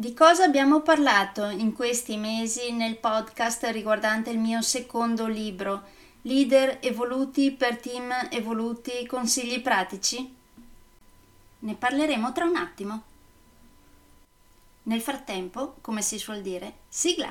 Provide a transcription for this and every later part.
Di cosa abbiamo parlato in questi mesi nel podcast riguardante il mio secondo libro, Leader evoluti per team evoluti, consigli pratici? Ne parleremo tra un attimo. Nel frattempo, come si suol dire, sigla!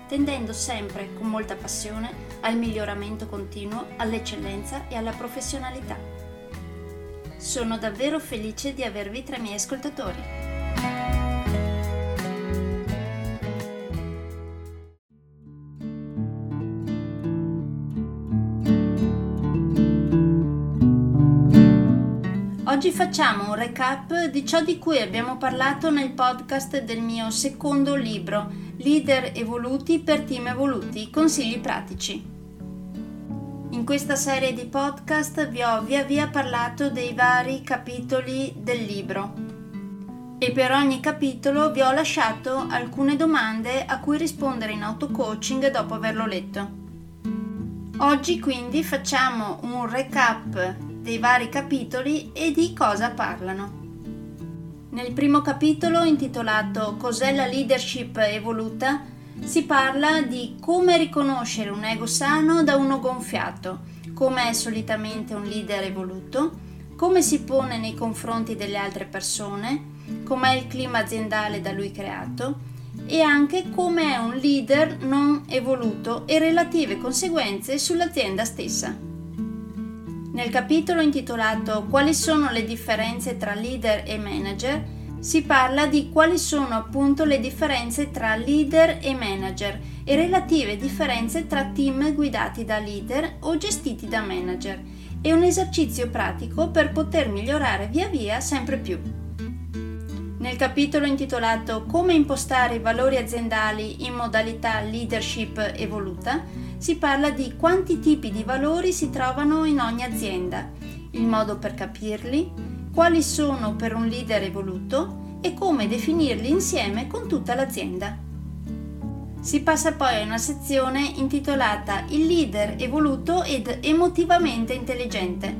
tendendo sempre con molta passione al miglioramento continuo, all'eccellenza e alla professionalità. Sono davvero felice di avervi tra i miei ascoltatori. Oggi facciamo un recap di ciò di cui abbiamo parlato nel podcast del mio secondo libro, Leader evoluti per team evoluti, consigli pratici. In questa serie di podcast vi ho via via parlato dei vari capitoli del libro e per ogni capitolo vi ho lasciato alcune domande a cui rispondere in auto-coaching dopo averlo letto. Oggi quindi facciamo un recap dei vari capitoli e di cosa parlano. Nel primo capitolo, intitolato Cos'è la leadership evoluta, si parla di come riconoscere un ego sano da uno gonfiato, come è solitamente un leader evoluto, come si pone nei confronti delle altre persone, com'è il clima aziendale da lui creato e anche come è un leader non evoluto e relative conseguenze sull'azienda stessa. Nel capitolo intitolato Quali sono le differenze tra leader e manager si parla di quali sono appunto le differenze tra leader e manager e relative differenze tra team guidati da leader o gestiti da manager e un esercizio pratico per poter migliorare via via sempre più. Nel capitolo intitolato Come impostare i valori aziendali in modalità leadership evoluta si parla di quanti tipi di valori si trovano in ogni azienda, il modo per capirli, quali sono per un leader evoluto e come definirli insieme con tutta l'azienda. Si passa poi a una sezione intitolata Il leader evoluto ed emotivamente intelligente.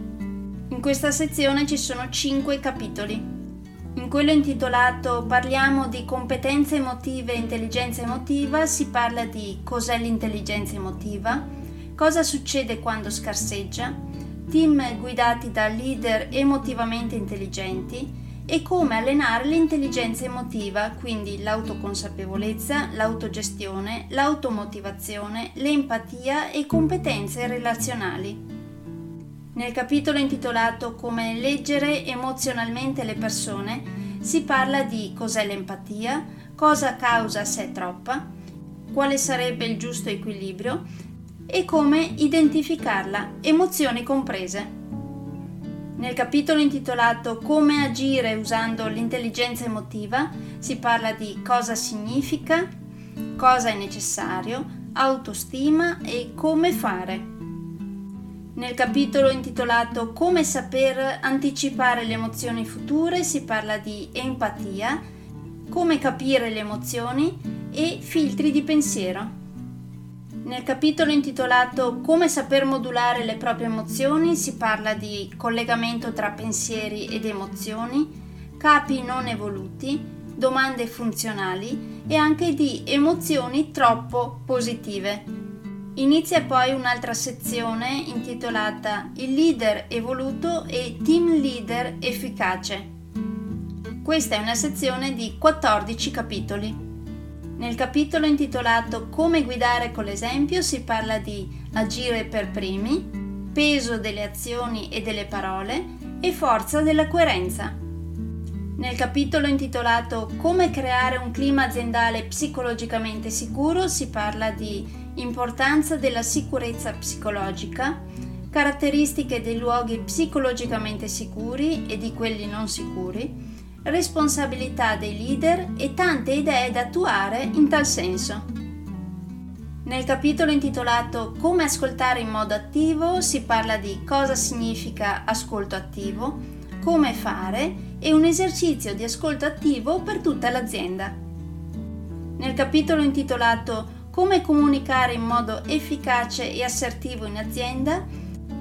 In questa sezione ci sono 5 capitoli. In quello intitolato Parliamo di competenze emotive e intelligenza emotiva si parla di cos'è l'intelligenza emotiva, cosa succede quando scarseggia, team guidati da leader emotivamente intelligenti e come allenare l'intelligenza emotiva, quindi l'autoconsapevolezza, l'autogestione, l'automotivazione, l'empatia e competenze relazionali. Nel capitolo intitolato Come leggere emozionalmente le persone si parla di cos'è l'empatia, cosa causa se è troppa, quale sarebbe il giusto equilibrio e come identificarla, emozioni comprese. Nel capitolo intitolato Come agire usando l'intelligenza emotiva si parla di cosa significa, cosa è necessario, autostima e come fare. Nel capitolo intitolato Come saper anticipare le emozioni future si parla di empatia, come capire le emozioni e filtri di pensiero. Nel capitolo intitolato Come saper modulare le proprie emozioni si parla di collegamento tra pensieri ed emozioni, capi non evoluti, domande funzionali e anche di emozioni troppo positive. Inizia poi un'altra sezione intitolata Il leader evoluto e team leader efficace. Questa è una sezione di 14 capitoli. Nel capitolo intitolato Come guidare con l'esempio si parla di agire per primi, peso delle azioni e delle parole e forza della coerenza. Nel capitolo intitolato Come creare un clima aziendale psicologicamente sicuro si parla di importanza della sicurezza psicologica, caratteristiche dei luoghi psicologicamente sicuri e di quelli non sicuri, responsabilità dei leader e tante idee da attuare in tal senso. Nel capitolo intitolato Come ascoltare in modo attivo si parla di cosa significa ascolto attivo, come fare e un esercizio di ascolto attivo per tutta l'azienda. Nel capitolo intitolato come comunicare in modo efficace e assertivo in azienda,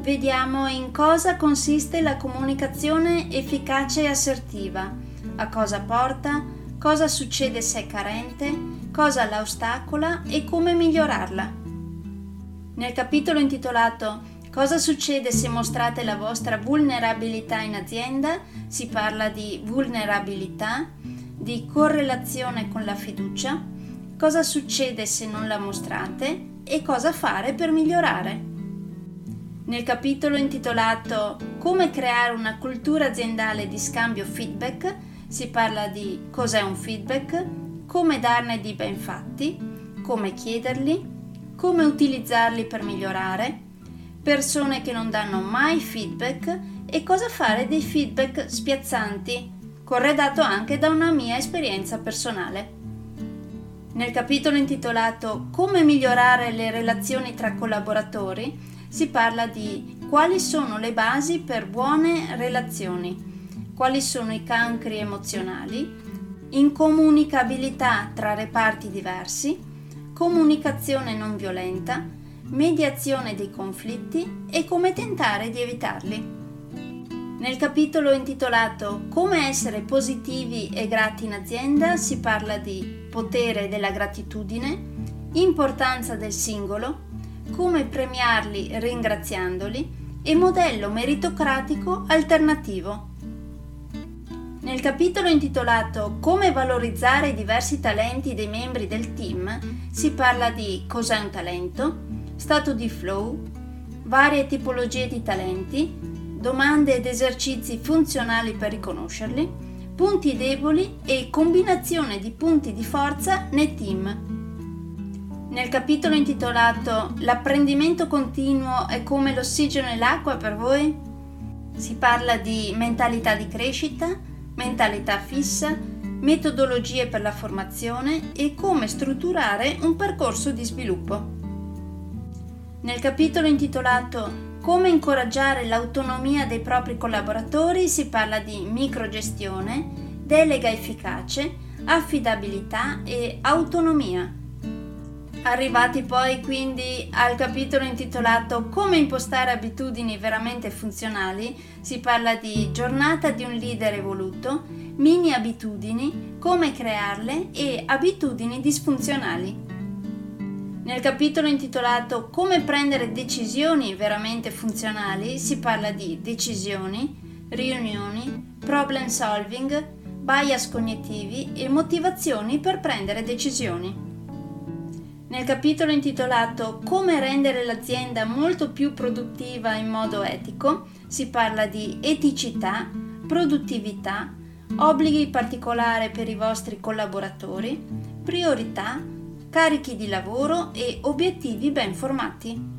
vediamo in cosa consiste la comunicazione efficace e assertiva, a cosa porta, cosa succede se è carente, cosa la ostacola e come migliorarla. Nel capitolo intitolato Cosa succede se mostrate la vostra vulnerabilità in azienda? Si parla di vulnerabilità, di correlazione con la fiducia, cosa succede se non la mostrate e cosa fare per migliorare. Nel capitolo intitolato Come creare una cultura aziendale di scambio feedback si parla di cos'è un feedback, come darne di ben fatti, come chiederli, come utilizzarli per migliorare, persone che non danno mai feedback e cosa fare dei feedback spiazzanti, corredato anche da una mia esperienza personale. Nel capitolo intitolato Come migliorare le relazioni tra collaboratori si parla di quali sono le basi per buone relazioni, quali sono i cancri emozionali, incomunicabilità tra reparti diversi, comunicazione non violenta, mediazione dei conflitti? E come tentare di evitarli. Nel capitolo intitolato Come essere positivi e grati in azienda si parla di potere della gratitudine, importanza del singolo, come premiarli ringraziandoli e modello meritocratico alternativo. Nel capitolo intitolato Come valorizzare i diversi talenti dei membri del team si parla di cos'è un talento, stato di flow, varie tipologie di talenti, domande ed esercizi funzionali per riconoscerli, punti deboli e combinazione di punti di forza nei team. Nel capitolo intitolato L'apprendimento continuo è come l'ossigeno e l'acqua per voi si parla di mentalità di crescita, mentalità fissa, metodologie per la formazione e come strutturare un percorso di sviluppo. Nel capitolo intitolato come incoraggiare l'autonomia dei propri collaboratori si parla di microgestione, delega efficace, affidabilità e autonomia. Arrivati poi quindi al capitolo intitolato Come impostare abitudini veramente funzionali, si parla di giornata di un leader evoluto, mini abitudini, come crearle e abitudini disfunzionali. Nel capitolo intitolato Come prendere decisioni veramente funzionali si parla di decisioni, riunioni, problem solving, bias cognitivi e motivazioni per prendere decisioni. Nel capitolo intitolato Come rendere l'azienda molto più produttiva in modo etico si parla di eticità, produttività, obblighi particolari per i vostri collaboratori, priorità, carichi di lavoro e obiettivi ben formati.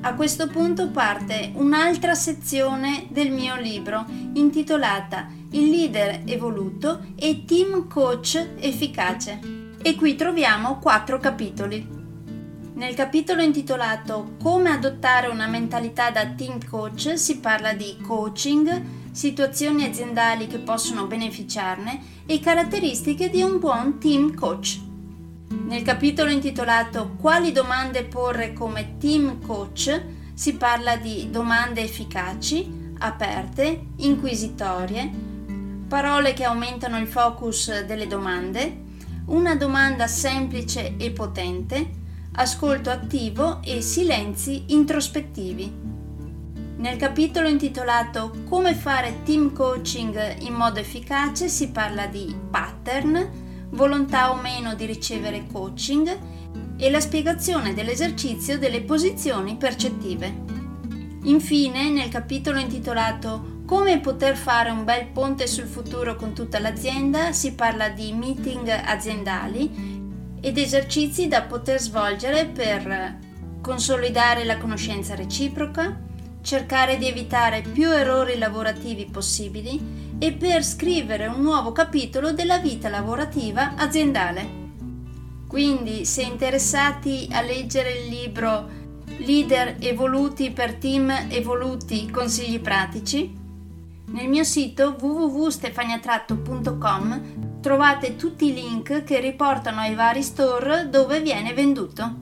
A questo punto parte un'altra sezione del mio libro intitolata Il leader evoluto e team coach efficace e qui troviamo quattro capitoli. Nel capitolo intitolato Come adottare una mentalità da team coach si parla di coaching, situazioni aziendali che possono beneficiarne e caratteristiche di un buon team coach. Nel capitolo intitolato Quali domande porre come team coach si parla di domande efficaci, aperte, inquisitorie, parole che aumentano il focus delle domande, una domanda semplice e potente, ascolto attivo e silenzi introspettivi. Nel capitolo intitolato Come fare team coaching in modo efficace si parla di pattern, volontà o meno di ricevere coaching e la spiegazione dell'esercizio delle posizioni percettive. Infine, nel capitolo intitolato Come poter fare un bel ponte sul futuro con tutta l'azienda si parla di meeting aziendali ed esercizi da poter svolgere per consolidare la conoscenza reciproca, cercare di evitare più errori lavorativi possibili e per scrivere un nuovo capitolo della vita lavorativa aziendale. Quindi, se interessati a leggere il libro Leader evoluti per team evoluti consigli pratici, nel mio sito www.stefaniatratto.com trovate tutti i link che riportano ai vari store dove viene venduto.